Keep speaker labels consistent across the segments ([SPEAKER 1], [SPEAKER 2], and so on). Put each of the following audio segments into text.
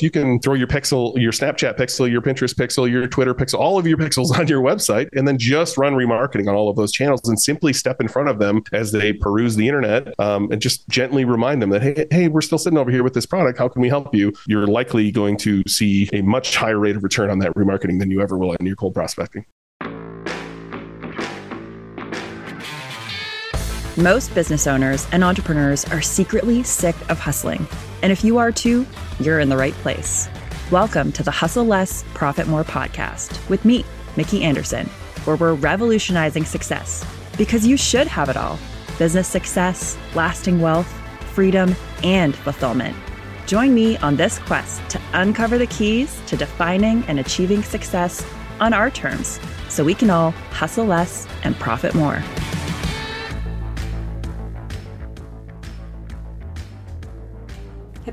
[SPEAKER 1] you can throw your pixel, your Snapchat pixel, your Pinterest pixel, your Twitter pixel, all of your pixels on your website, and then just run remarketing on all of those channels and simply step in front of them as they peruse the internet um, and just gently remind them that, hey, hey, we're still sitting over here with this product. How can we help you? You're likely going to see a much higher rate of return on that remarketing than you ever will in your cold prospecting.
[SPEAKER 2] Most business owners and entrepreneurs are secretly sick of hustling. And if you are too, you're in the right place. Welcome to the Hustle Less, Profit More podcast with me, Mickey Anderson, where we're revolutionizing success because you should have it all business success, lasting wealth, freedom, and fulfillment. Join me on this quest to uncover the keys to defining and achieving success on our terms so we can all hustle less and profit more.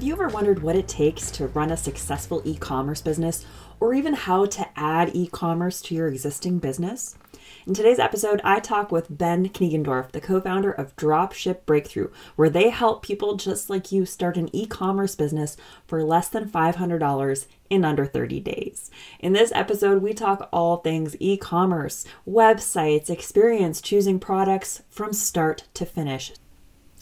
[SPEAKER 2] Have you ever wondered what it takes to run a successful e commerce business or even how to add e commerce to your existing business? In today's episode, I talk with Ben Knegendorf, the co founder of Dropship Breakthru, where they help people just like you start an e commerce business for less than $500 in under 30 days. In this episode, we talk all things e commerce, websites, experience choosing products from start to finish.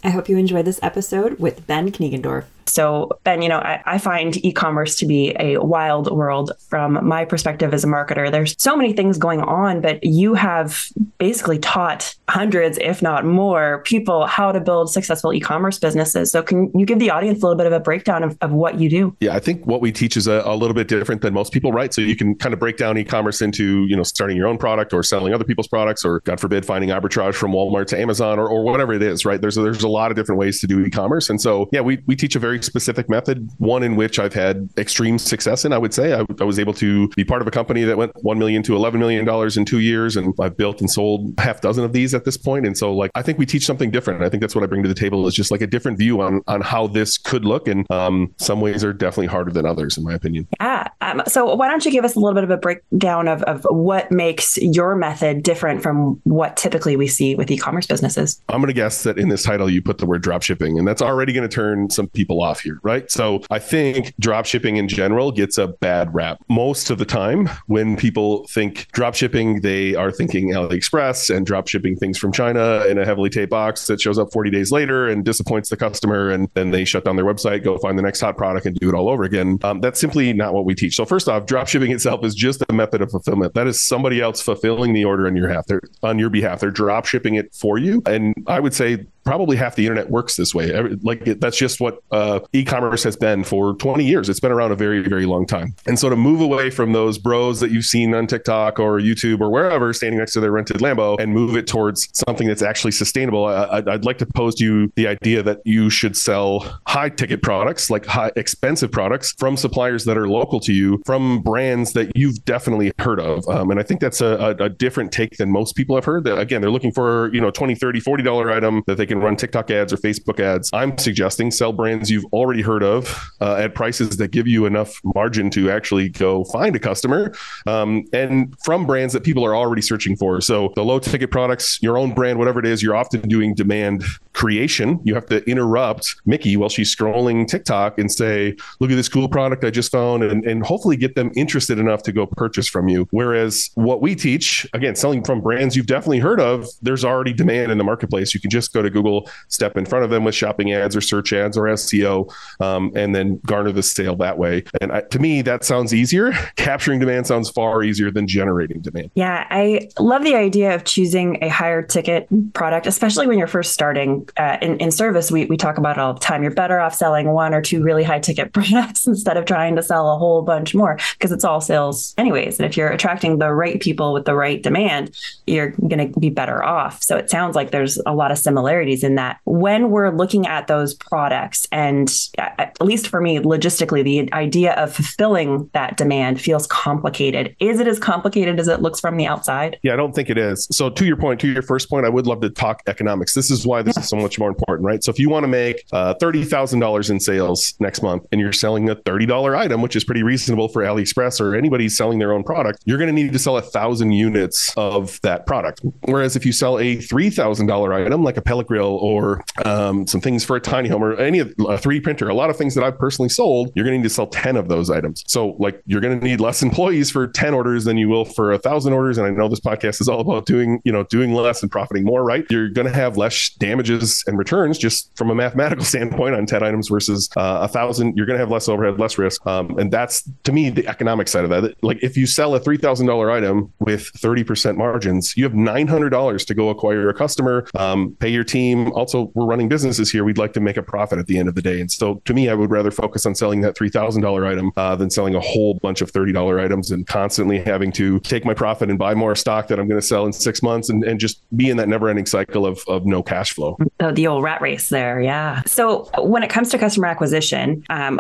[SPEAKER 2] I hope you enjoy this episode with Ben Knegendorf. So, Ben, you know, I, I find e commerce to be a wild world from my perspective as a marketer. There's so many things going on, but you have basically taught hundreds, if not more, people how to build successful e commerce businesses. So, can you give the audience a little bit of a breakdown of, of what you do?
[SPEAKER 1] Yeah, I think what we teach is a, a little bit different than most people, right? So, you can kind of break down e commerce into, you know, starting your own product or selling other people's products or, God forbid, finding arbitrage from Walmart to Amazon or, or whatever it is, right? There's a, there's a lot of different ways to do e commerce. And so, yeah, we, we teach a very specific method, one in which I've had extreme success in. I would say I, I, was able to be part of a company that went one million to eleven million dollars in two years, and I've built and sold half dozen of these at this point. And so, like, I think we teach something different. I think that's what I bring to the table is just like a different view on on how this could look, and um, some ways are definitely harder than others, in my opinion.
[SPEAKER 2] Yeah. Um, so why don't you give us a little bit of a breakdown of of what makes your method different from what typically we see with e-commerce businesses?
[SPEAKER 1] I'm going to guess that in this title you put the word drop shipping, and that's already going to turn some people off here, right? So I think drop shipping in general gets a bad rap. Most of the time, when people think drop shipping, they are thinking AliExpress and drop shipping things from China in a heavily taped box that shows up 40 days later and disappoints the customer. And then they shut down their website, go find the next hot product and do it all over again. Um, that's simply not what we teach. So, first off, drop shipping itself is just a method of fulfillment. That is somebody else fulfilling the order on your behalf. They're on your behalf. They're drop shipping it for you. And I would say probably half the internet works this way. Like that's just what uh, e-commerce has been for 20 years. It's been around a very, very long time. And so to move away from those bros that you've seen on TikTok or YouTube or wherever standing next to their rented Lambo and move it towards something that's actually sustainable, I, would like to pose to you the idea that you should sell high ticket products, like high expensive products from suppliers that are local to you, from brands that you've definitely heard of. Um, and I think that's a, a, a different take than most people have heard that again, they're looking for, you know, 20, 30, $40 item that they can run TikTok ads or Facebook ads. I'm suggesting sell brands you've already heard of uh, at prices that give you enough margin to actually go find a customer um, and from brands that people are already searching for. So the low ticket products, your own brand, whatever it is, you're often doing demand creation. You have to interrupt Mickey while she's scrolling TikTok and say, look at this cool product I just found and, and hopefully get them interested enough to go purchase from you. Whereas what we teach, again, selling from brands you've definitely heard of, there's already demand in the marketplace. You can just go to Google, step in front of them with shopping ads or search ads or SEO, um, and then garner the sale that way. And I, to me, that sounds easier. Capturing demand sounds far easier than generating demand.
[SPEAKER 2] Yeah, I love the idea of choosing a higher ticket product, especially when you're first starting uh, in, in service. We, we talk about it all the time. You're better off selling one or two really high ticket products instead of trying to sell a whole bunch more because it's all sales anyways. And if you're attracting the right people with the right demand, you're going to be better off. So it sounds like there's a lot of similarities in that when we're looking at those products, and at least for me, logistically, the idea of fulfilling that demand feels complicated. Is it as complicated as it looks from the outside?
[SPEAKER 1] Yeah, I don't think it is. So, to your point, to your first point, I would love to talk economics. This is why this is so much more important, right? So, if you want to make uh, $30,000 in sales next month and you're selling a $30 item, which is pretty reasonable for AliExpress or anybody selling their own product, you're going to need to sell a thousand units of that product. Whereas if you sell a $3,000 item like a Pellet Grill grill or um, some things for a tiny home or any a 3D printer, a lot of things that I've personally sold, you're going to need to sell 10 of those items. So like you're going to need less employees for 10 orders than you will for a thousand orders. And I know this podcast is all about doing, you know, doing less and profiting more, right? You're going to have less damages and returns just from a mathematical standpoint on 10 items versus uh, a thousand. You're going to have less overhead, less risk. Um, and that's to me the economic side of that. Like if you sell a $3,000 item with 30% margins, you have $900 to go acquire a customer, um, pay your team. Also, we're running businesses here. We'd like to make a profit at the end of the day. And so to me, I would rather focus on selling that $3,000 item uh, than selling a whole bunch of $30 items and constantly having to take my profit and buy more stock that I'm going to sell in six months and, and just be in that never ending cycle of, of no cash flow.
[SPEAKER 2] The, the old rat race there. Yeah. So when it comes to customer acquisition, um,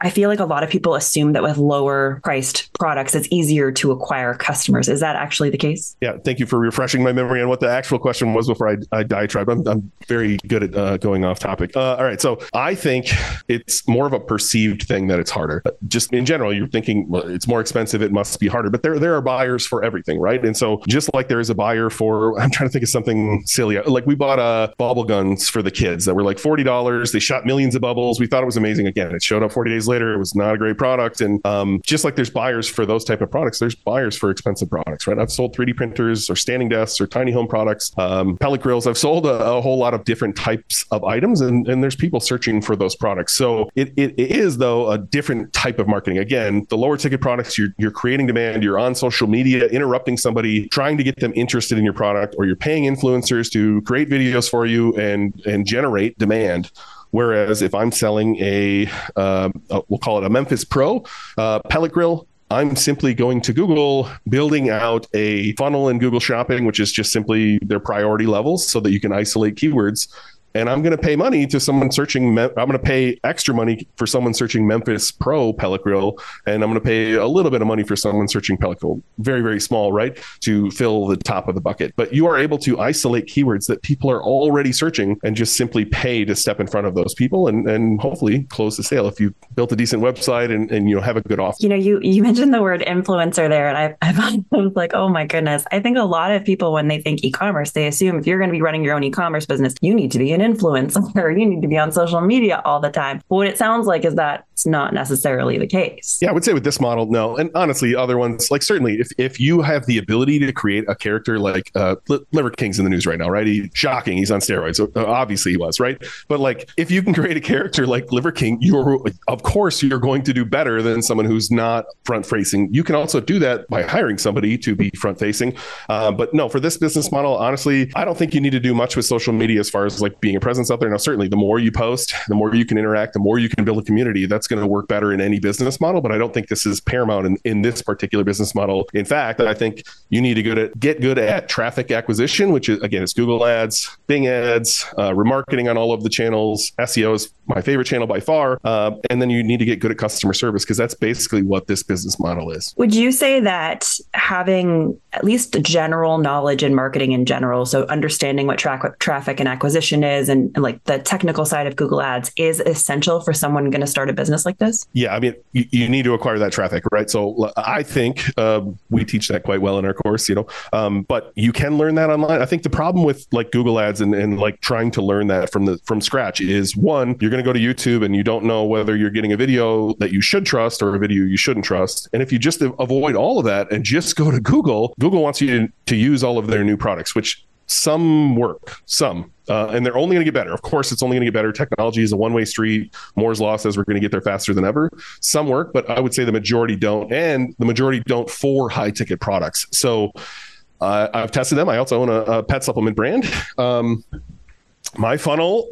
[SPEAKER 2] I feel like a lot of people assume that with lower priced products, it's easier to acquire customers. Is that actually the case?
[SPEAKER 1] Yeah. Thank you for refreshing my memory on what the actual question was before I, I diatribe. I'm, I'm very good at uh, going off topic. Uh, all right. So I think it's more of a perceived thing that it's harder. Just in general, you're thinking well, it's more expensive. It must be harder, but there, there are buyers for everything. Right. And so just like there is a buyer for, I'm trying to think of something silly. Like we bought uh, bubble guns for the kids that were like $40. They shot millions of bubbles. We thought it was amazing. Again, it showed up 40 days later. It was not a great product. And um, just like there's buyers for those type of products, there's buyers for expensive products, right? I've sold 3D printers or standing desks or tiny home products, um, pellet grills. I've sold a, a, whole lot of different types of items, and, and there's people searching for those products. So it, it, it is though a different type of marketing. Again, the lower ticket products, you're you're creating demand, you're on social media, interrupting somebody, trying to get them interested in your product, or you're paying influencers to create videos for you and and generate demand. Whereas if I'm selling a, uh, a we'll call it a Memphis Pro uh, pellet grill, I'm simply going to Google, building out a funnel in Google Shopping, which is just simply their priority levels so that you can isolate keywords and I'm going to pay money to someone searching. I'm going to pay extra money for someone searching Memphis Pro pellet grill, and I'm going to pay a little bit of money for someone searching pellet grill. Very, very small, right? To fill the top of the bucket. But you are able to isolate keywords that people are already searching and just simply pay to step in front of those people and, and hopefully close the sale if you built a decent website and, and you know have a good offer.
[SPEAKER 2] You know, you you mentioned the word influencer there, and I I was like, oh my goodness. I think a lot of people when they think e-commerce, they assume if you're going to be running your own e-commerce business, you need to be an influencer. You need to be on social media all the time. But what it sounds like is that it's not necessarily the case.
[SPEAKER 1] Yeah, I would say with this model, no. And honestly, other ones, like certainly if, if you have the ability to create a character like uh, Liver King's in the news right now, right? He, shocking. He's on steroids. Uh, obviously he was, right? But like if you can create a character like Liver King, you're, of course, you're going to do better than someone who's not front facing. You can also do that by hiring somebody to be front facing. Uh, but no, for this business model, honestly, I don't think you need to do much with social media as far as like being a presence out there. Now, certainly the more you post, the more you can interact, the more you can build a community. That's going to work better in any business model, but I don't think this is paramount in, in this particular business model. In fact, I think you need to go to get good at traffic acquisition, which is again, it's Google ads, Bing ads, uh, remarketing on all of the channels. SEO is my favorite channel by far. Uh, and then you need to get good at customer service because that's basically what this business model is.
[SPEAKER 2] Would you say that having at least general knowledge in marketing in general, so understanding what tra- traffic and acquisition is and, and like the technical side of Google ads is essential for someone going to start a business like this?
[SPEAKER 1] Yeah, I mean, you, you, need to acquire that traffic, right? So I think uh, we teach that quite well in our course, you know. Um, but you can learn that online. I think the problem with like Google Ads and, and like trying to learn that from the from scratch is one, you're going to go to YouTube and you don't know whether you're getting a video that you should trust or a video you shouldn't trust. And if you just avoid all of that and just go to Google, Google wants you to, to use all of their new products, which some work, some, uh, and they're only going to get better. Of course, it's only going to get better. Technology is a one way street. Moore's law says we're going to get there faster than ever. Some work, but I would say the majority don't, and the majority don't for high ticket products. So uh, I've tested them. I also own a, a pet supplement brand. Um, my funnel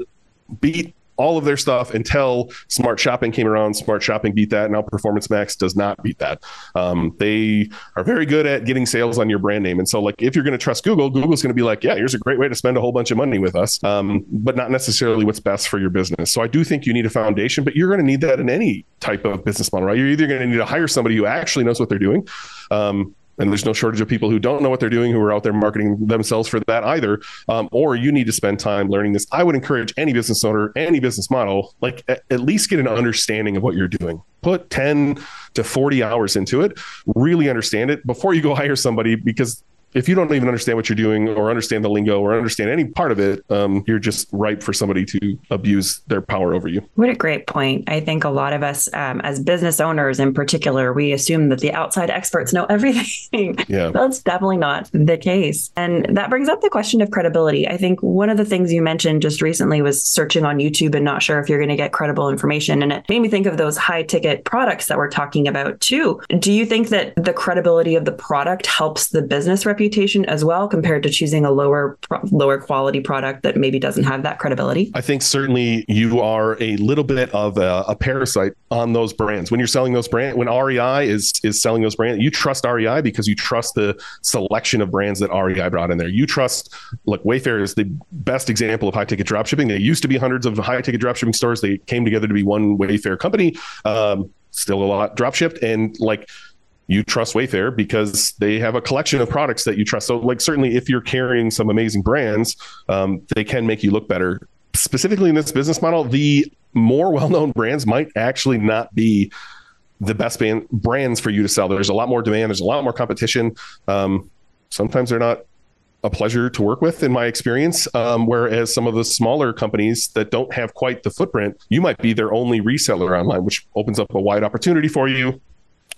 [SPEAKER 1] beat all of their stuff until smart shopping came around. Smart shopping beat that. Now Performance Max does not beat that. Um, they are very good at getting sales on your brand name. And so, like, if you're going to trust Google, Google's going to be like, yeah, here's a great way to spend a whole bunch of money with us, um, but not necessarily what's best for your business. So I do think you need a foundation, but you're going to need that in any type of business model, right? You're either going to need to hire somebody who actually knows what they're doing. Um, and there's no shortage of people who don't know what they're doing who are out there marketing themselves for that either. Um, or you need to spend time learning this. I would encourage any business owner any business model like at least get an understanding of what you're doing. Put 10 to 40 hours into it. Really understand it before you go hire somebody because if you don't even understand what you're doing or understand the lingo or understand any part of it, um, you're just ripe for somebody to abuse their power over you.
[SPEAKER 2] What a great point. I think a lot of us, um, as business owners in particular, we assume that the outside experts know everything. Yeah. That's definitely not the case. And that brings up the question of credibility. I think one of the things you mentioned just recently was searching on YouTube and not sure if you're going to get credible information. And it made me think of those high ticket products that we're talking about too. Do you think that the credibility of the product helps the business reputation? Reputation as well compared to choosing a lower lower quality product that maybe doesn't have that credibility?
[SPEAKER 1] I think certainly you are a little bit of a, a parasite on those brands. When you're selling those brands, when REI is is selling those brands, you trust REI because you trust the selection of brands that REI brought in there. You trust like Wayfair is the best example of high ticket dropshipping. They used to be hundreds of high ticket dropshipping stores. They came together to be one Wayfair company. Um, still a lot drop shipped and like you trust Wayfair because they have a collection of products that you trust. So, like, certainly if you're carrying some amazing brands, um, they can make you look better. Specifically in this business model, the more well known brands might actually not be the best band, brands for you to sell. There's a lot more demand, there's a lot more competition. Um, sometimes they're not a pleasure to work with in my experience. Um, whereas some of the smaller companies that don't have quite the footprint, you might be their only reseller online, which opens up a wide opportunity for you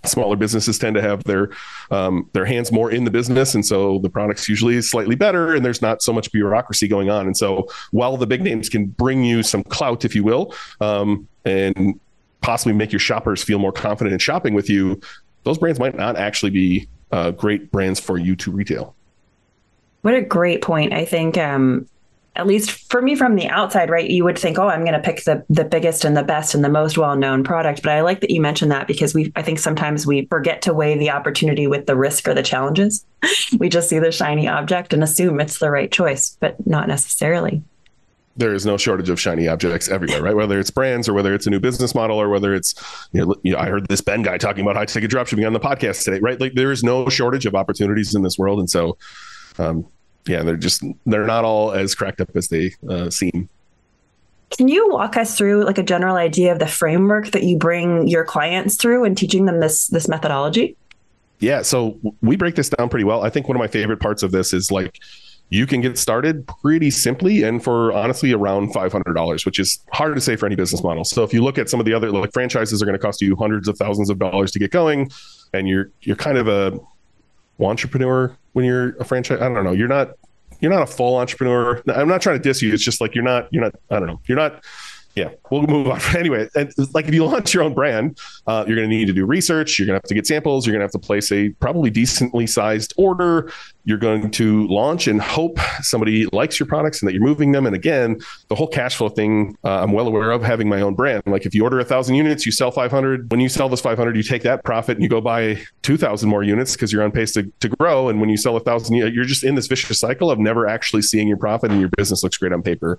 [SPEAKER 1] smaller businesses tend to have their um, their hands more in the business. And so the product's usually slightly better and there's not so much bureaucracy going on. And so while the big names can bring you some clout if you will um, and possibly make your shoppers feel more confident in shopping with you those brands might not actually be uh, great brands for you to retail.
[SPEAKER 2] What a great point. I think um, at least for me from the outside, right, you would think, oh, I'm going to pick the the biggest and the best and the most well known product. But I like that you mentioned that because we, I think sometimes we forget to weigh the opportunity with the risk or the challenges. we just see the shiny object and assume it's the right choice, but not necessarily.
[SPEAKER 1] There is no shortage of shiny objects everywhere, right? Whether it's brands or whether it's a new business model or whether it's, you know, you know I heard this Ben guy talking about high ticket dropshipping on the podcast today, right? Like there is no shortage of opportunities in this world. And so, um, yeah, they're just they're not all as cracked up as they uh, seem.
[SPEAKER 2] Can you walk us through like a general idea of the framework that you bring your clients through and teaching them this this methodology?
[SPEAKER 1] Yeah, so we break this down pretty well. I think one of my favorite parts of this is like you can get started pretty simply and for honestly around $500 which is hard to say for any business model so if you look at some of the other like franchises are going to cost you hundreds of thousands of dollars to get going and you're you're kind of a entrepreneur when you're a franchise. I don't know. You're not you're not a full entrepreneur. I'm not trying to diss you. It's just like you're not you're not. I don't know. You're not yeah, we'll move on. Anyway, and like if you launch your own brand, uh, you're going to need to do research. You're going to have to get samples. You're going to have to place a probably decently sized order. You're going to launch and hope somebody likes your products and that you're moving them. And again, the whole cash flow thing, uh, I'm well aware of having my own brand. Like if you order a thousand units, you sell 500. When you sell those 500, you take that profit and you go buy 2,000 more units because you're on pace to, to grow. And when you sell a thousand, you're just in this vicious cycle of never actually seeing your profit and your business looks great on paper.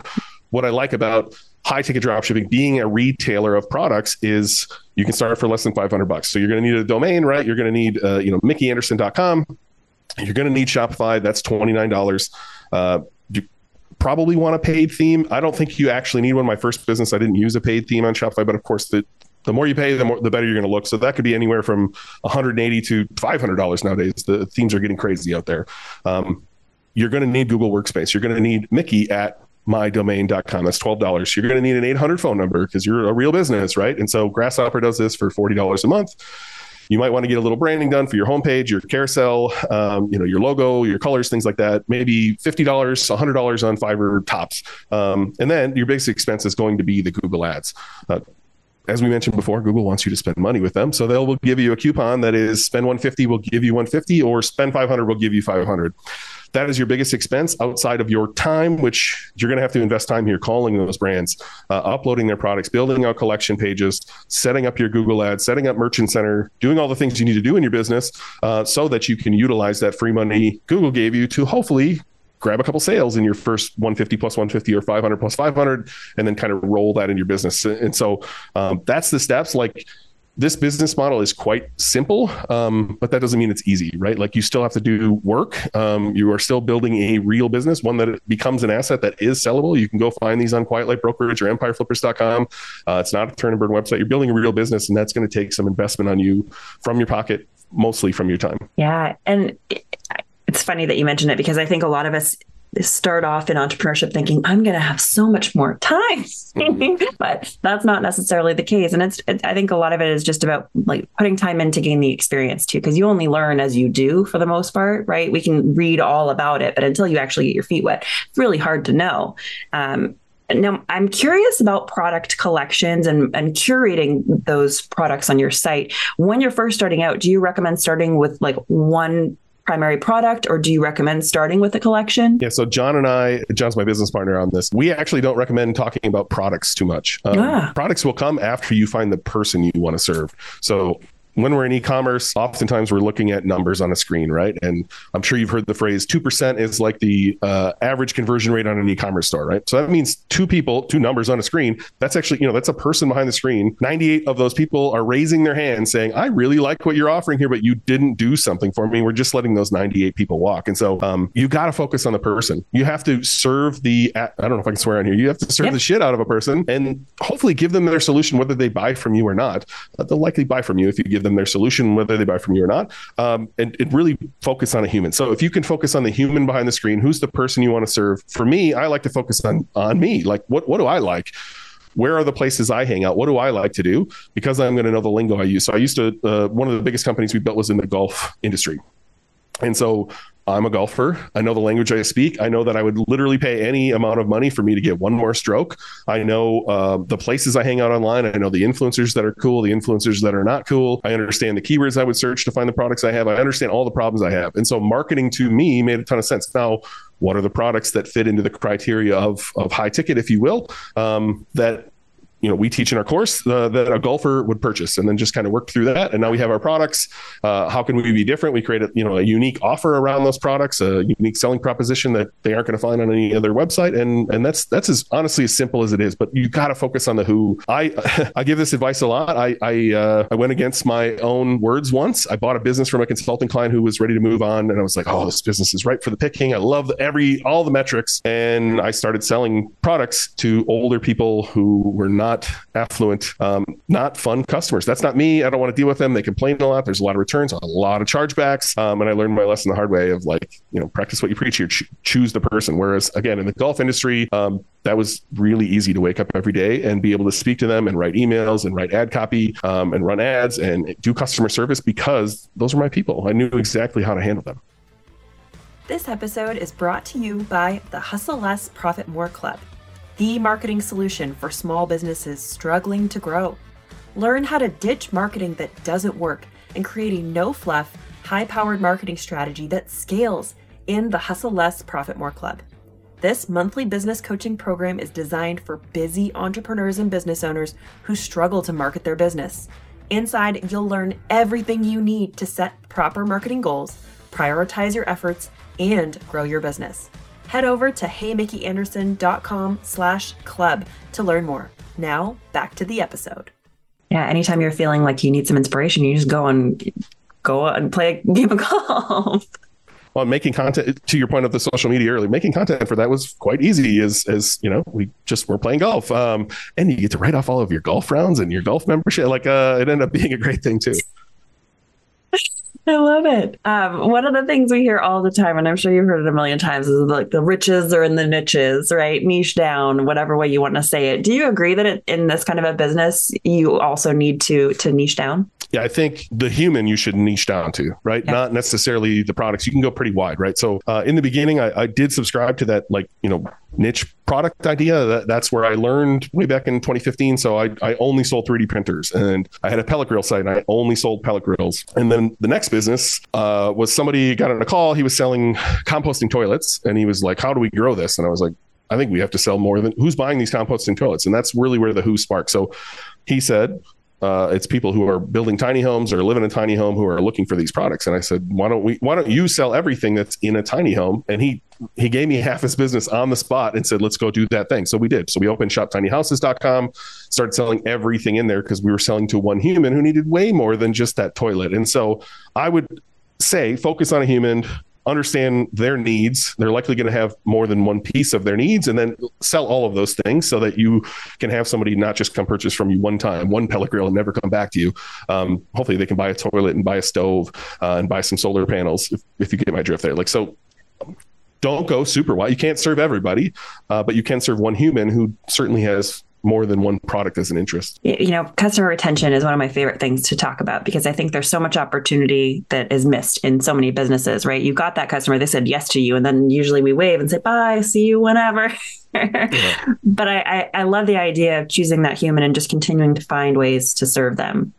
[SPEAKER 1] What I like about high ticket dropshipping, being a retailer of products is you can start for less than 500 bucks. So you're going to need a domain, right? You're going to need, uh, you know, mickeyanderson.com. You're going to need Shopify. That's $29. Uh, you probably want a paid theme. I don't think you actually need one. My first business, I didn't use a paid theme on Shopify, but of course the, the more you pay, the more the better you're going to look. So that could be anywhere from 180 to 500 dollars nowadays. The themes are getting crazy out there. Um, you're going to need Google Workspace. You're going to need Mickey at mydomain.com. That's $12. You're going to need an 800 phone number because you're a real business, right? And so Grasshopper does this for $40 a month. You might want to get a little branding done for your homepage, your carousel, um, you know, your logo, your colors, things like that. Maybe $50, $100 on Fiverr tops. Um, and then your biggest expense is going to be the Google ads. Uh, as we mentioned before, Google wants you to spend money with them. So they'll give you a coupon that is spend 150 we'll give you 150 or spend 500 we'll give you 500 that is your biggest expense outside of your time, which you're going to have to invest time here calling those brands, uh, uploading their products, building out collection pages, setting up your Google ads, setting up Merchant Center, doing all the things you need to do in your business uh, so that you can utilize that free money Google gave you to hopefully grab a couple sales in your first 150 plus 150 or 500 plus 500 and then kind of roll that in your business. And so um, that's the steps. Like this business model is quite simple, um, but that doesn't mean it's easy, right? Like you still have to do work. Um, you are still building a real business, one that becomes an asset that is sellable. You can go find these on Quiet Light Brokerage or EmpireFlippers.com. Uh, it's not a turn and burn website. You're building a real business, and that's going to take some investment on you from your pocket, mostly from your time.
[SPEAKER 2] Yeah, and It's funny that you mentioned it because I think a lot of us start off in entrepreneurship thinking i'm going to have so much more time mm-hmm. but that's not necessarily the case and it's it, i think a lot of it is just about like putting time in to gain the experience too because you only learn as you do for the most part right we can read all about it but until you actually get your feet wet it's really hard to know um, now, I'm curious about product collections and, and curating those products on your site. When you're first starting out, do you recommend starting with like one primary product or do you recommend starting with a collection?
[SPEAKER 1] Yeah, so John and I, John's my business partner on this. We actually don't recommend talking about products too much. Um, ah. Products will come after you find the person you want to serve. So when we're in e-commerce, oftentimes we're looking at numbers on a screen, right? And I'm sure you've heard the phrase two percent is like the uh, average conversion rate on an e-commerce store, right? So that means two people, two numbers on a screen. That's actually, you know, that's a person behind the screen. 98 of those people are raising their hand saying, "I really like what you're offering here, but you didn't do something for me." We're just letting those 98 people walk, and so um, you got to focus on the person. You have to serve the. I don't know if I can swear on here. You have to serve yep. the shit out of a person, and hopefully give them their solution, whether they buy from you or not. Uh, they'll likely buy from you if you give them their solution, whether they buy from you or not, um, and, and really focus on a human. So if you can focus on the human behind the screen, who's the person you want to serve? For me, I like to focus on on me. Like what what do I like? where are the places I hang out? What do I like to do? Because I'm going to know the lingo I use. So I used to, uh, one of the biggest companies we built was in the golf industry. And so I'm a golfer. I know the language I speak. I know that I would literally pay any amount of money for me to get one more stroke. I know uh, the places I hang out online. I know the influencers that are cool, the influencers that are not cool. I understand the keywords I would search to find the products I have. I understand all the problems I have. And so marketing to me made a ton of sense. Now, what are the products that fit into the criteria of, of high ticket, if you will, um, that you know we teach in our course uh, that a golfer would purchase and then just kind of work through that. And now we have our products. Uh, how can we be different? We create a you know a unique offer around those products a unique selling proposition that they aren't going to find on any other website. And and that's that's as honestly as simple as it is. But you got to focus on the who. I i give this advice a lot. I i uh, i went against my own words once. I bought a business from a consulting client who was ready to move on. And i was like oh this business is right for the picking. I love the, every all the metrics. And i started selling products to older people who were not not affluent, um, not fun customers. That's not me. I don't want to deal with them. They complain a lot. There's a lot of returns, a lot of chargebacks. Um, and I learned my lesson the hard way of like, you know, practice what you preach here, Ch- choose the person. Whereas again, in the golf industry, um, that was really easy to wake up every day and be able to speak to them and write emails and write ad copy um, and run ads and do customer service because those are my people. I knew exactly how to handle them.
[SPEAKER 2] This episode is brought to you by the Hustle Less, Profit More Club the marketing solution for small businesses struggling to grow. Learn how to ditch marketing that doesn't work and create a no fluff, high powered marketing strategy that scales in the Hustle Less, Profit More Club. This monthly business coaching program is designed for busy entrepreneurs and business owners who struggle to market their business. Inside, you'll learn everything you need to set proper marketing goals, prioritize your efforts, and grow your business head over to heymikkianderson.com slash club to learn more. Now, back to the episode. Yeah, anytime you're feeling like you need some inspiration, you just go and go and play a game of golf.
[SPEAKER 1] Well, making content to your point of the social media earlier, making content for that was quite easy. As as you know, we just were playing golf, um, and you get to write off all of your golf rounds and your golf membership. Like, uh, it ended up being a great thing too.
[SPEAKER 2] I love it. Um, one of the things we hear all the time, and I'm sure you've heard it a million times, is like the riches are in the niches, right? Niche down, whatever way you want to say it. Do you agree that it, in this kind of a business, you also need to to niche down?
[SPEAKER 1] Yeah, I think the human you should niche down to, right? Yeah. Not necessarily the products. You can go pretty wide, right? So uh, in the beginning, I, I did subscribe to that, like you know, niche product idea. That, that's where I learned way back in 2015. So I, I only sold 3D printers and I had a pellet grill site and I only sold pellet grills. And then the next business uh, was somebody got on a call. He was selling composting toilets and he was like, How do we grow this? And I was like, I think we have to sell more than who's buying these composting toilets. And that's really where the who sparked. So he said, uh, it's people who are building tiny homes or live in a tiny home who are looking for these products. And I said, why don't we, why don't you sell everything that's in a tiny home? And he, he gave me half his business on the spot and said, let's go do that thing. So we did. So we opened shoptinyhouses.com, started selling everything in there because we were selling to one human who needed way more than just that toilet. And so I would say, focus on a human, understand their needs. They're likely going to have more than one piece of their needs, and then sell all of those things so that you can have somebody not just come purchase from you one time, one pellet grill, and never come back to you. Um, hopefully, they can buy a toilet and buy a stove uh, and buy some solar panels if, if you get my drift there. Like so. Don't go super wide. You can't serve everybody, uh, but you can serve one human who certainly has more than one product as an interest.
[SPEAKER 2] You know, customer retention is one of my favorite things to talk about because I think there's so much opportunity that is missed in so many businesses, right? You got that customer, they said yes to you, and then usually we wave and say, bye, see you whenever. yeah. But I, I, I love the idea of choosing that human and just continuing to find ways to serve them.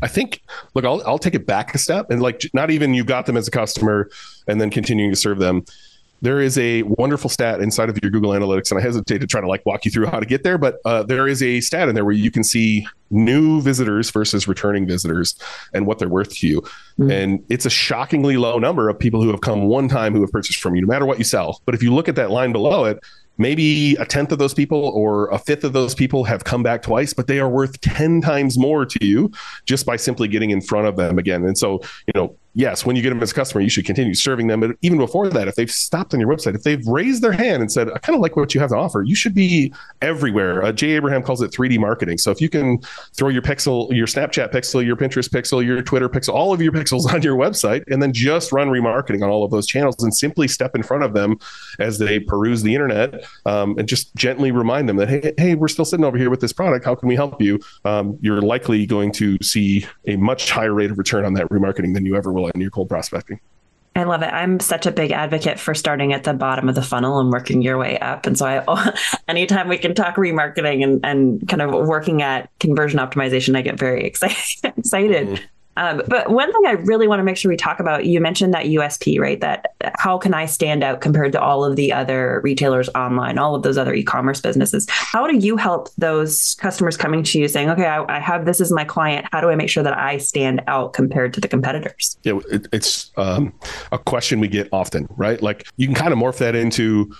[SPEAKER 1] I think, look, I'll, I'll take it back a step and like not even you got them as a customer and then continuing to serve them there is a wonderful stat inside of your Google Analytics, and I hesitate to try to like walk you through how to get there, but uh, there is a stat in there where you can see new visitors versus returning visitors and what they're worth to you. Mm-hmm. And it's a shockingly low number of people who have come one time who have purchased from you, no matter what you sell. But if you look at that line below it, maybe a tenth of those people or a fifth of those people have come back twice, but they are worth 10 times more to you just by simply getting in front of them again. And so, you know, yes, when you get them as a customer, you should continue serving them. But even before that, if they've stopped on your website, if they've raised their hand and said, I kind of like what you have to offer, you should be everywhere. Uh, Jay Abraham calls it 3D marketing. So if you can throw your pixel, your Snapchat pixel, your Pinterest pixel, your Twitter pixel, all of your pixels on your website, and then just run remarketing on all of those channels and simply step in front of them as they peruse the internet um, and just gently remind them that, hey, hey, we're still sitting over here with this product. How can we help you? Um, you're likely going to see a much higher rate of return on that remarketing than you ever will in your cold prospecting.
[SPEAKER 2] I love it. I'm such a big advocate for starting at the bottom of the funnel and working your way up. And so I, anytime we can talk remarketing and, and kind of working at conversion optimization, I get very excited. excited. Mm-hmm. Um, but one thing I really want to make sure we talk about, you mentioned that USP, right? That how can I stand out compared to all of the other retailers online, all of those other e-commerce businesses? How do you help those customers coming to you saying, okay, I, I have this as my client. How do I make sure that I stand out compared to the competitors?
[SPEAKER 1] Yeah, it, it's um, a question we get often, right? Like you can kind of morph that into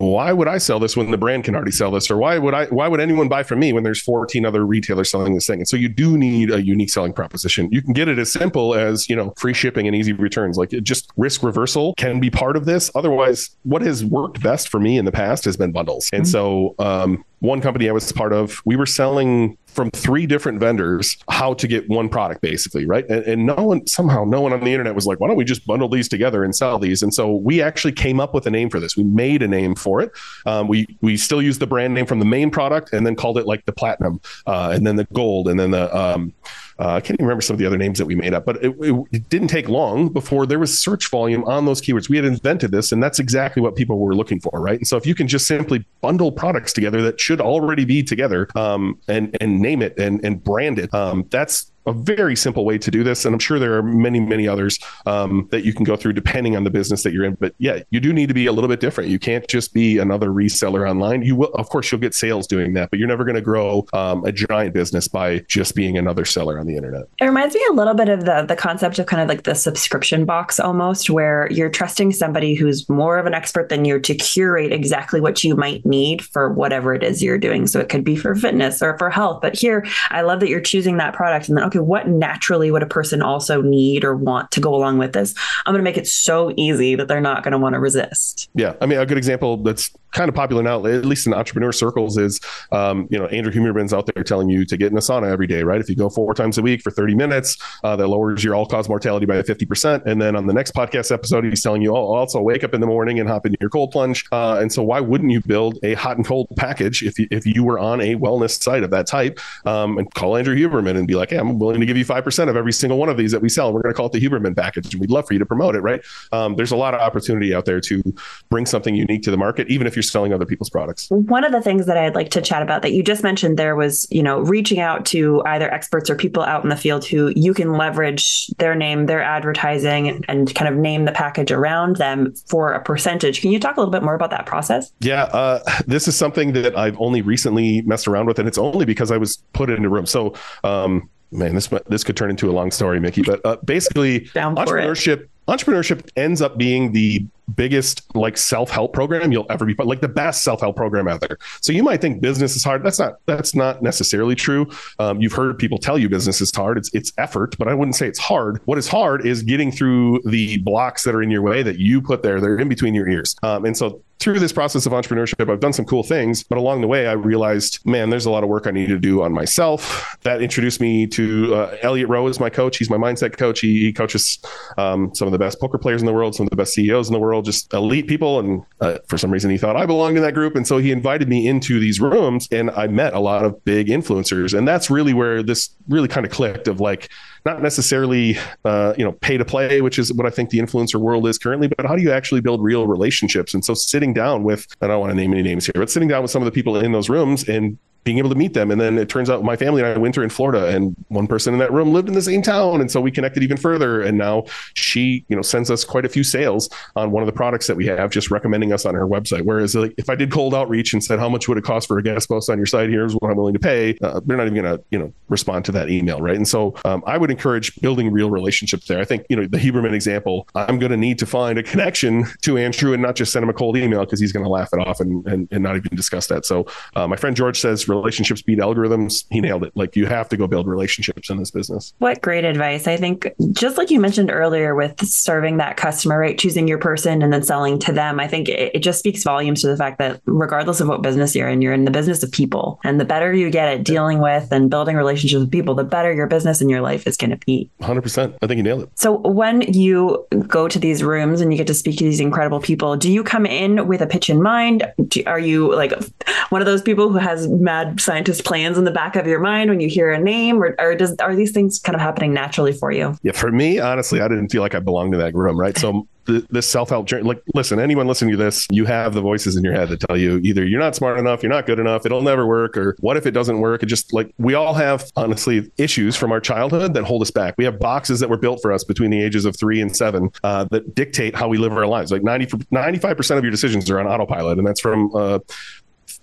[SPEAKER 1] why would I sell this when the brand can already sell this? Or why would I why would anyone buy from me when there's 14 other retailers selling this thing? And so you do need a unique selling proposition. You can get it as simple as, you know, free shipping and easy returns. Like just risk reversal can be part of this. Otherwise, what has worked best for me in the past has been bundles. And mm-hmm. so um, one company I was part of, we were selling from three different vendors how to get one product basically right? And, and, no one somehow no one on the internet was like why don't we just bundle these together and sell these? And so we actually came up with a name for this. We made a name for it. Um, we we still use the brand name from the main product and then called it like the platinum uh, and then the gold and then the um, uh, I can't even remember some of the other names that we made up, but it, it, didn't take long before there was search volume on those keywords. We had invented this, and that's exactly what people were looking for, right? And so if you can just simply bundle products together that should already be together um, and and name it and and brand it, um, that's a very simple way to do this. And I'm sure there are many, many others um, that you can go through depending on the business that you're in. But yeah, you do need to be a little bit different. You can't just be another reseller online. You will, of course, you'll get sales doing that, but you're never going to grow um, a giant business by just being another seller on the internet.
[SPEAKER 2] It reminds me a little bit of the the concept of kind of like the subscription box almost, where you're trusting somebody who's more of an expert than you to curate exactly what you might need for whatever it is you're doing. So it could be for fitness or for health. But here, I love that you're choosing that product and then okay, what naturally would a person also need or want to go along with this? I'm going to make it so easy that they're not going to want to resist.
[SPEAKER 1] Yeah. I mean, a good example that's kind of popular now, at least in entrepreneur circles, is um, you know Andrew Huberman's out there telling you to get in a sauna every day, right? If you go four times a week for 30 minutes, uh, that lowers your all cause mortality by 50%. And then on the next podcast episode, he's telling you, oh, also wake up in the morning and hop into your cold plunge. Uh, and so why wouldn't you build a hot and cold package if you, if you were on a wellness site of that type um, and call Andrew Huberman and be like, hey, I'm willing to give you 5% of every single one of these that we sell. We're going to call it the Huberman package. And we'd love for you to promote it, right? Um, there's a lot of opportunity out there to bring something unique to the market, even if you're selling other people's products.
[SPEAKER 2] One of the things that I'd like to chat about that you just mentioned there was, you know, reaching out to either experts or people out in the field who you can leverage their name, their advertising, and kind of name the package around them for a percentage. Can you talk a little bit more about that process?
[SPEAKER 1] Yeah, uh, this is something that I've only recently messed around with, and it's only because I was put in a room. So, um, man, this this could turn into a long story, Mickey. But uh, basically, entrepreneurship. It. entrepreneurship ends up being the biggest like self-help program you'll ever be like the best self-help program out there. So you might think business is hard. That's not that's not necessarily true. Um, you've heard people tell you business is hard. It's it's effort but i wouldn't say it's hard. What is hard is getting through the blocks that are in your way that you put there they're in between your ears. Um, and so through this process of entrepreneurship, I've done some cool things, but along the way, I realized, man, there's a lot of work I need to do on myself. That introduced me to uh, Elliot Roe is my coach. He's my mindset coach. He, he coaches um, some of the best poker players in the world, some of the best CEOs in the world, just elite people. And uh, for some reason, he thought I belonged in that group, and so he invited me into these rooms, and I met a lot of big influencers, and that's really where this really kind of clicked. Of like, not necessarily uh, you know pay to play, which is what I think the influencer world is currently, but how do you actually build real relationships? And so sitting down with I don't want to name any names here, but sitting down with some of the people in those rooms and being able to meet them. And then it turns out my family and I winter in Florida and one person in that room lived in the same town. And so we connected even further. And now she, you know, sends us quite a few sales on one of the products that we have, just recommending us on her website. Whereas like, if I did cold outreach and said, how much would it cost for a guest post on your site? Here's what I'm willing to pay. Uh, they're not even going to, you know, respond to that email. Right. And so um, I would encourage building real relationships there. I think, you know, the Huberman example, I'm going to need to find a connection to Andrew and not just send him a cold email because he's going to laugh it off and, and, and, not even discuss that. So uh, my friend George says relationships beat algorithms. He nailed it. Like you have to go build relationships in this business.
[SPEAKER 2] What great advice. I think just like you mentioned earlier with serving that customer, right? Choosing your person and then selling to them. I think it, it just speaks volumes to the fact that regardless of what business you're in, you're in the business of people. And the better you get at dealing with and building relationships with people, the better your business and your life is going to be.
[SPEAKER 1] 100%. I think you nailed it.
[SPEAKER 2] So when you go to these rooms and you get to speak to these incredible people, do you come in with a pitch in mind? Do, are you like one of those people who has mad scientist plans? plans in the back of your mind when you hear a name, or, or does are these things kind of happening naturally for you?
[SPEAKER 1] Yeah, for me, honestly, I didn't feel like I belonged in that room, right? So this self-help journey like listen anyone listening to this you have the voices in your head that tell you either you're not smart enough you're not good enough it'll never work or what if it doesn't work it just like we all have honestly issues from our childhood that hold us back we have boxes that were built for us between the ages of three and seven uh, that dictate how we live our lives like 90 95% of your decisions are on autopilot and that's from uh,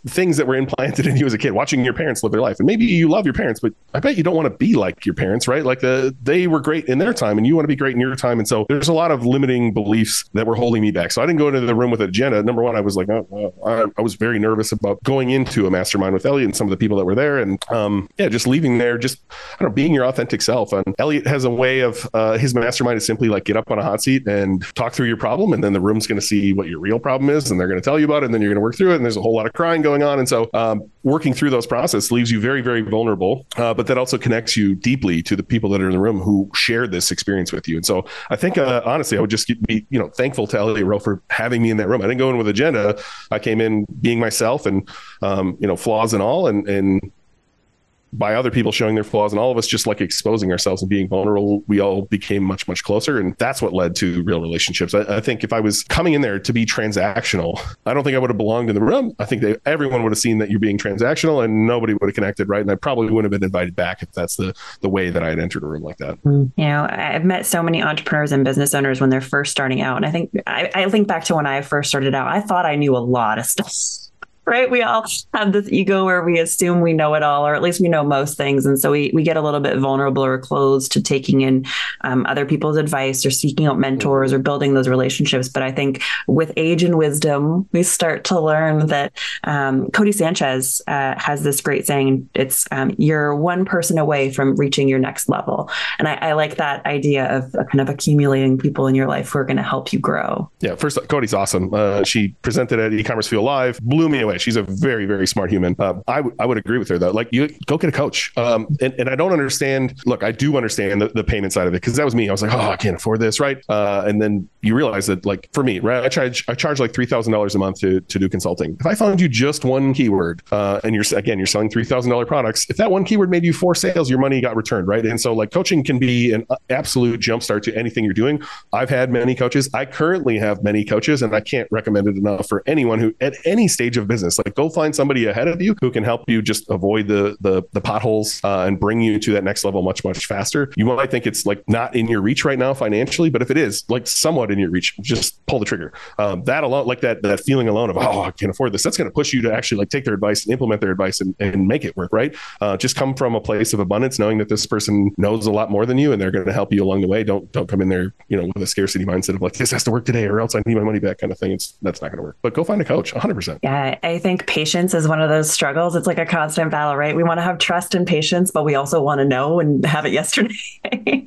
[SPEAKER 1] things that were implanted in you as a kid, watching your parents live their life. And maybe you love your parents, but I bet you don't want to be like your parents, right? Like the they were great in their time and you want to be great in your time. And so there's a lot of limiting beliefs that were holding me back. So I didn't go into the room with agenda. Number one, I was like, oh, I, I, was very nervous about going into a mastermind with Elliot and some of the people that were there. And um, yeah, just leaving there, just I don't know, being your authentic self. And Elliot has a way of uh, his mastermind is simply like get up on a hot seat and talk through your problem. And then the room's going to see what your real problem is and they're going to tell you about it. And then you're going to work through it. And there's a whole lot of crying going on. And so um, working through those process leaves you very, very vulnerable, uh, but that also connects you deeply to the people that are in the room who shared this experience with you. And so I think, uh, honestly, I would just be, you know, thankful to Elliot Roe for having me in that room. I didn't go in with agenda. I came in being myself and, um, you know, flaws and all, and, and by other people showing their flaws and all of us just like exposing ourselves and being vulnerable, we all became much, much closer. And that's what led to real relationships. I, I, think if I was coming in there to be transactional, I don't think I would have belonged in the room. I think that everyone would have seen that you're being transactional and nobody would have connected, right? And I probably wouldn't have been invited back if that's the, the way that I had entered a room like that.
[SPEAKER 2] Hmm. You know, I've met so many entrepreneurs and business owners when they're first starting out. And I think I, I think back to when I first started out, I thought I knew a lot of stuff right? We all have this ego where we assume we know it all, or at least we know most things. And so we, we get a little bit vulnerable or closed to taking in um, other people's advice or seeking out mentors or building those relationships. But I think with age and wisdom, we start to learn that um, Codie Sanchez uh, has this great saying it's um, you're one person away from reaching your next level. And I, I like that idea of uh, kind of accumulating people in your life who are going to help you grow.
[SPEAKER 1] Yeah, first, Codie's awesome. Uh, she presented at e-commerce fuel live, blew me away way. She's a very, very smart human. Uh, I, w- I would agree with her though. Like you go get a coach. Um, and, and I don't understand. Look, I do understand the, the payment side of it because that was me. I was like, oh, I can't afford this, right? Uh, and then you realize that, like for me, right? I charge I charge like three thousand dollars a month to to do consulting. If I found you just one keyword, uh, and you're again you're selling three thousand dollar products, if that one keyword made you four sales, your money got returned, right? And so like coaching can be an absolute jumpstart to anything you're doing. I've had many coaches. I currently have many coaches, and I can't recommend it enough for anyone who at any stage of business business. Like go find somebody ahead of you who can help you just avoid the the, the potholes uh, and bring you to that next level much much faster. You might think it's like not in your reach right now financially, but if it is like somewhat in your reach, just pull the trigger. Um, that alone, like that that feeling alone of oh I can't afford this, that's going to push you to actually like take their advice and implement their advice and, and make it work. Right? Uh, just come from a place of abundance, knowing that this person knows a lot more than you and they're going to help you along the way. Don't don't come in there you know with a scarcity mindset of like this has to work today or else I need my money back kind of thing. It's that's not going to work. But go find a coach, 100. percent
[SPEAKER 2] Yeah, I think patience is one of those struggles. It's like a constant battle, right? We want to have trust and patience, but we also want to know and have it yesterday.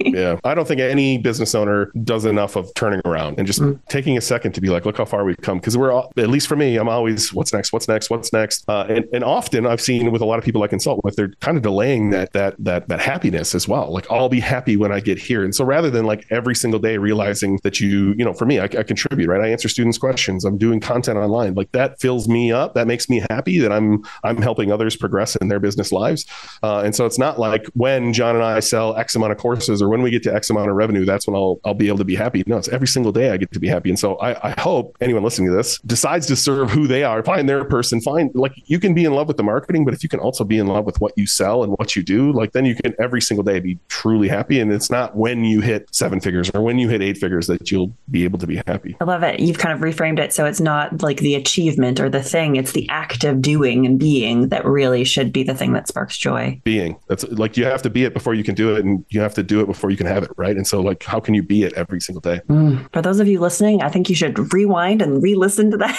[SPEAKER 1] yeah, I don't think any business owner does enough of turning around and just mm. taking a second to be like, look how far we've come. Because we're all, at least for me, I'm always what's next, what's next, what's next. Uh, and, and often I've seen with a lot of people I consult with, they're kind of delaying that that that that happiness as well. Like I'll be happy when I get here. And so rather than like every single day realizing that you, you know, for me, I, I contribute, right? I answer students' questions. I'm doing content online. Like that fills me up. That makes me happy that I'm I'm helping others progress in their business lives. Uh, and so it's not like when John and I sell X amount of courses or when we get to X amount of revenue, that's when I'll I'll be able to be happy. No, it's every single day I get to be happy. And so I, I hope anyone listening to this decides to serve who they are, find their person, find like you can be in love with the marketing, but if you can also be in love with what you sell and what you do, like then you can every single day be truly happy. And it's not when you hit seven figures or when you hit eight figures that you'll be able to be happy.
[SPEAKER 2] I love it. You've kind of reframed it so it's not like the achievement or the thing, it's the act of doing and being that really should be the thing that sparks joy.
[SPEAKER 1] Being. That's like you have to be it before you can do it and you have to do it before you can have it, right? And so like how can you be it every single day?
[SPEAKER 2] Mm. For those of you listening, I think you should rewind and re-listen to that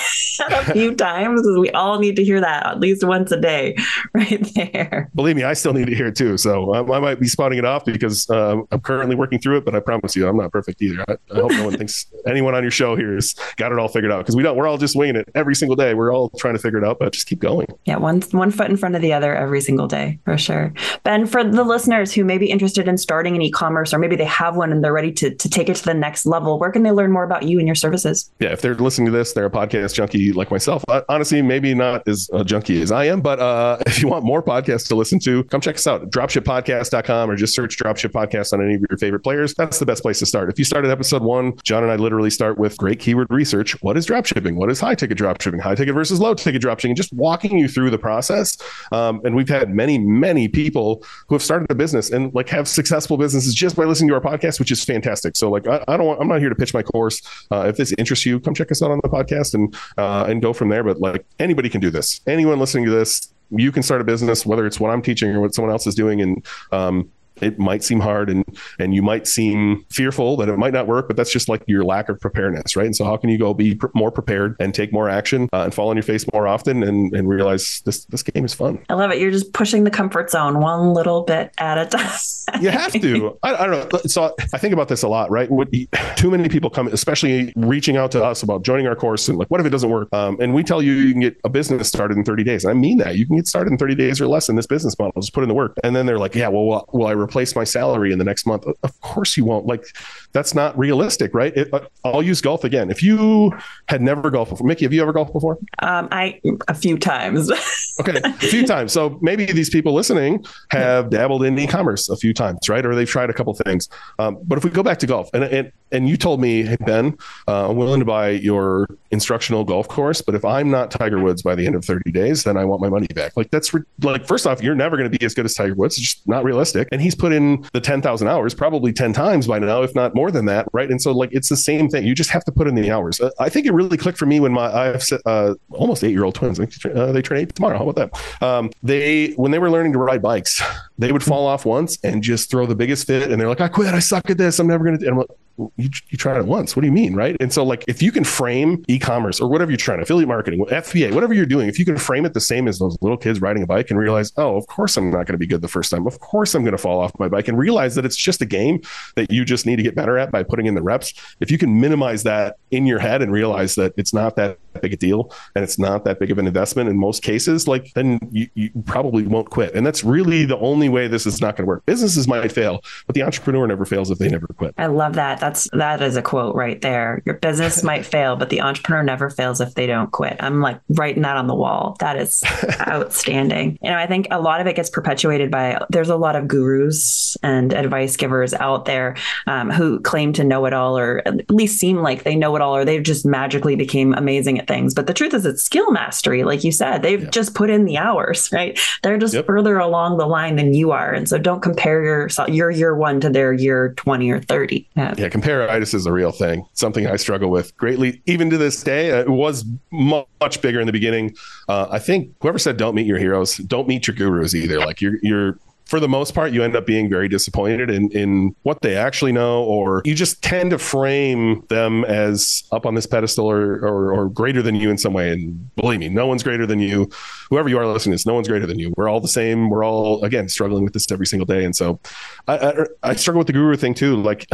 [SPEAKER 2] a few times because we all need to hear that at least once a day right there.
[SPEAKER 1] Believe me, I still need to hear it too. So I, I might be spotting it off because uh, I'm currently working through it, but I promise you I'm not perfect either. I, I hope no one thinks anyone on your show here has got it all figured out because we don't, we're all just winging it every single day. We're all trying to figure it out, but just keep going.
[SPEAKER 2] Yeah. One, one foot in front of the other every single day for sure. Ben, for the listeners who may be interested in starting an e-commerce or maybe they have one and they're ready to, to take it to the next level, where can they learn more about you and your services?
[SPEAKER 1] Yeah. If they're listening to this, they're a podcast junkie like myself. I, honestly, maybe not as a junkie as I am, but uh, if you want more podcasts to listen to, come check us out at dropshippodcast.com or just search dropship podcast on any of your favorite players. That's the best place to start. If you start at episode one, John and I literally start with great keyword research. What is dropshipping? What is high ticket dropshipping? High ticket versus low ticket dropshipping? And just walking you through the process. Um, and we've had many, many people who have started a business and like have successful businesses just by listening to our podcast, which is fantastic. So like, I, I don't want, I'm not here to pitch my course. Uh, if this interests you, come check us out on the podcast and, uh, and go from there. But like anybody can do this. Anyone listening to this, you can start a business, whether it's what I'm teaching or what someone else is doing. And, um, it might seem hard and and you might seem fearful that it might not work but that's just like your lack of preparedness right? And so how can you go be pr- more prepared and take more action uh, and fall on your face more often and and realize this this game is fun?
[SPEAKER 2] I love it. You're just pushing the comfort zone one little bit at a time.
[SPEAKER 1] You have to. I, I, don't know. So i think about this a lot right? What, too many people come especially reaching out to us about joining our course and like what if it doesn't work? Um, and we tell you you can get a business started in 30 days. And i mean that. You can get started in 30 days or less in this business model. Just put in the work. And then they're like yeah well will, will i replace my salary in the next month. Of course you won't. Like that's not realistic, right? It, uh, I'll use golf again. If you had never golfed before, Mickey, have you ever golfed before?
[SPEAKER 2] Um, I a few times.
[SPEAKER 1] okay, a few times. So maybe these people listening have dabbled in e-commerce a few times, right? Or they've tried a couple things. Um, but if we go back to golf, and and, and you told me, hey Ben, uh, I'm willing to buy your instructional golf course, but if I'm not Tiger Woods by the end of 30 days, then I want my money back. Like that's re- like first off, you're never going to be as good as Tiger Woods. It's just not realistic. And he's put in the 10,000 hours probably 10 times by now, if not more than that, right? And so like it's the same thing. You just have to put in the hours. Uh, I think it really clicked for me when my I have uh, almost eight year old twins. Uh, they turn eight tomorrow. How about that? Um, they when they were learning to ride bikes, they would fall off once and just throw the biggest fit, and they're like, "I quit. I suck at this. I'm never going to." You, you tried it once. What do you mean? Right. And so, like, if you can frame e commerce or whatever you're trying, affiliate marketing, FBA, whatever you're doing, if you can frame it the same as those little kids riding a bike and realize, oh, of course I'm not going to be good the first time. Of course I'm going to fall off my bike and realize that it's just a game that you just need to get better at by putting in the reps. If you can minimize that in your head and realize that it's not that big a deal and it's not that big of an investment in most cases, like, then you, you probably won't quit. And that's really the only way this is not going to work. Businesses might fail, but the entrepreneur never fails if they never quit.
[SPEAKER 2] I love that That's that is a quote right there. Your business might fail, but the entrepreneur never fails if they don't quit. I'm like writing that on the wall. That is outstanding. You know, I think a lot of it gets perpetuated by there's a lot of gurus and advice givers out there um, who claim to know it all, or at least seem like they know it all, or they've just magically became amazing at things. But the truth is, it's skill mastery. Like you said, they've yep. just put in the hours, right? They're just yep. further along the line than you are, and so don't compare your your year one to their year twenty or thirty.
[SPEAKER 1] Yeah, yeah comparatitis is a real thing. Something I struggle with greatly, even to this day. It was much bigger in the beginning. Uh, I think whoever said don't meet your heroes, don't meet your gurus either. Like you're you're for the most part, you end up being very disappointed in, in what they actually know, or you just tend to frame them as up on this pedestal or, or, or, greater than you in some way. And believe me, no one's greater than you. Whoever you are listening to this, no one's greater than you. We're all the same. We're all, again, struggling with this every single day. And so I, I, I struggle with the guru thing too. Like,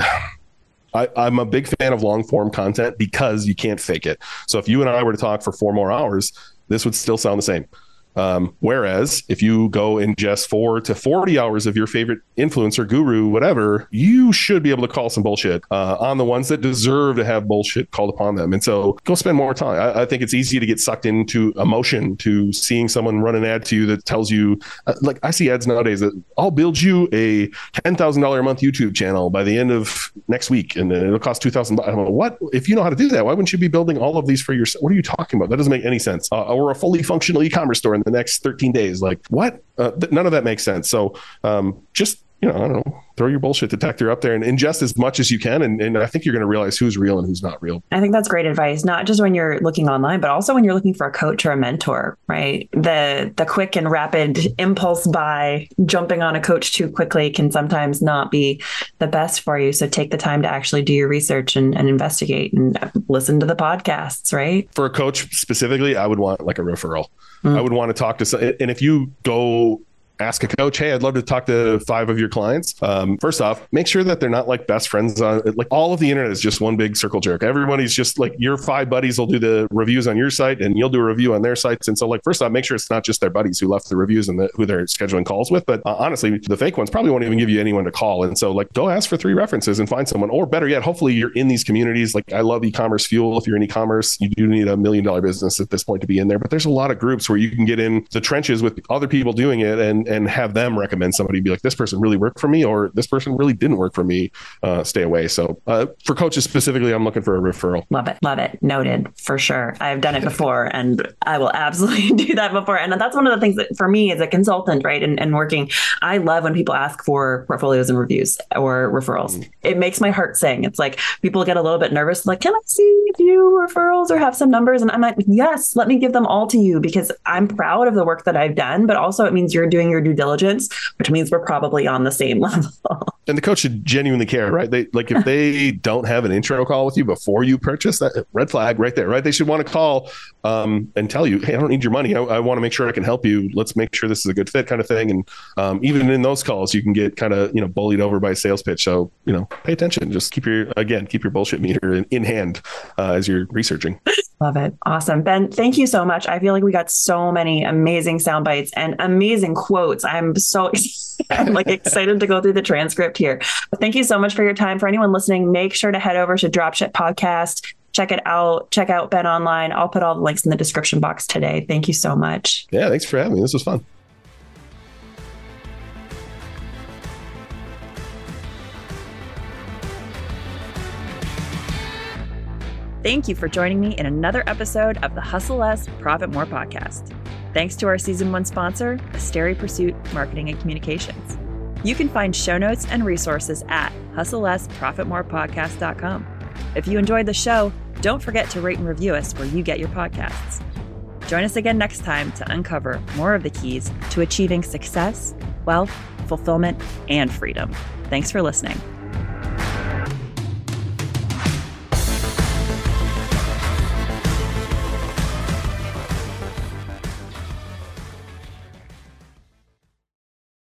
[SPEAKER 1] I, am a big fan of long form content because you can't fake it. So if you and I were to talk for four more hours, this would still sound the same. Um, whereas if you go ingest four to 40 hours of your favorite influencer, guru, whatever, you should be able to call some bullshit uh, on the ones that deserve to have bullshit called upon them. And so go spend more time. I, I, think it's easy to get sucked into emotion to seeing someone run an ad to you that tells you, uh, like I see ads nowadays that I'll build you a $10,000 a month YouTube channel by the end of next week. And it'll cost 2000 I'm like, what? If you know how to do that, why wouldn't you be building all of these for yourself? What are you talking about? That doesn't make any sense. Uh, or a fully functional e-commerce store in the next 13 days. Like what? Uh, th- none of that makes sense. So um, just you know, I don't know, throw your bullshit detector up there and ingest as much as you can. And, and I think you're going to realize who's real and who's not real.
[SPEAKER 2] I think that's great advice, not just when you're looking online, but also when you're looking for a coach or a mentor, right? The, the quick and rapid impulse by jumping on a coach too quickly can sometimes not be the best for you. So take the time to actually do your research and, and investigate and listen to the podcasts, right?
[SPEAKER 1] For a coach specifically, I would want like a referral. Mm. I would want to talk to some, and if you go ask a coach, hey, I'd love to talk to five of your clients. Um, first off, make sure that they're not like best friends on like all of the internet is just one big circle jerk. Everybody's just like your five buddies will do the reviews on your site and you'll do a review on their sites. And so like first off, make sure it's not just their buddies who left the reviews and the, who they're scheduling calls with. But uh, honestly, the fake ones probably won't even give you anyone to call. And so like go ask for three references and find someone. Or better yet, hopefully you're in these communities. Like I love e-commerce fuel. If you're in e-commerce, you do need a million dollar business at this point to be in there. But there's a lot of groups where you can get in the trenches with other people doing it and and have them recommend somebody be like, this person really worked for me, or this person really didn't work for me. Uh, stay away. So uh, for coaches specifically, I'm looking for a referral.
[SPEAKER 2] Love it. Love it. Noted for sure. I've done it before and I will absolutely do that before. And that's one of the things that for me as a consultant, right? And, and working, I love when people ask for portfolios and reviews or referrals. Mm. It makes my heart sing. It's like people get a little bit nervous, like, can I see a few referrals or have some numbers? And I'm like, yes, let me give them all to you because I'm proud of the work that I've done, but also it means you're doing your due diligence which means we're probably on the same level.
[SPEAKER 1] and the coach should genuinely care, right? They like if they don't have an intro call with you before you purchase that red flag right there, right? They should want to call um, and tell you, hey, I don't need your money. I, I want to make sure I can help you. Let's make sure this is a good fit, kind of thing. And um, even in those calls, you can get kind of you know bullied over by a sales pitch. So you know, pay attention. Just keep your again keep your bullshit meter in, in hand uh, as you're researching.
[SPEAKER 2] Love it. Awesome. Ben, thank you so much. I feel like we got so many amazing sound bites and amazing quotes. I'm so I'm like excited to go through the transcript here. But thank you so much for your time. For anyone listening, make sure to head over to Dropship Podcast. Check it out. Check out Ben online. I'll put all the links in the description box today. Thank you so much.
[SPEAKER 1] Yeah, thanks for having me. This was fun.
[SPEAKER 2] Thank you for joining me in another episode of the Hustle Less, Profit More podcast. Thanks to our season one sponsor, Asteri Pursuit Marketing and Communications. You can find show notes and resources at hustlelessprofitmorepodcast.com. If you enjoyed the show, don't forget to rate and review us where you get your podcasts. Join us again next time to uncover more of the keys to achieving success, wealth, fulfillment, and freedom. Thanks for listening.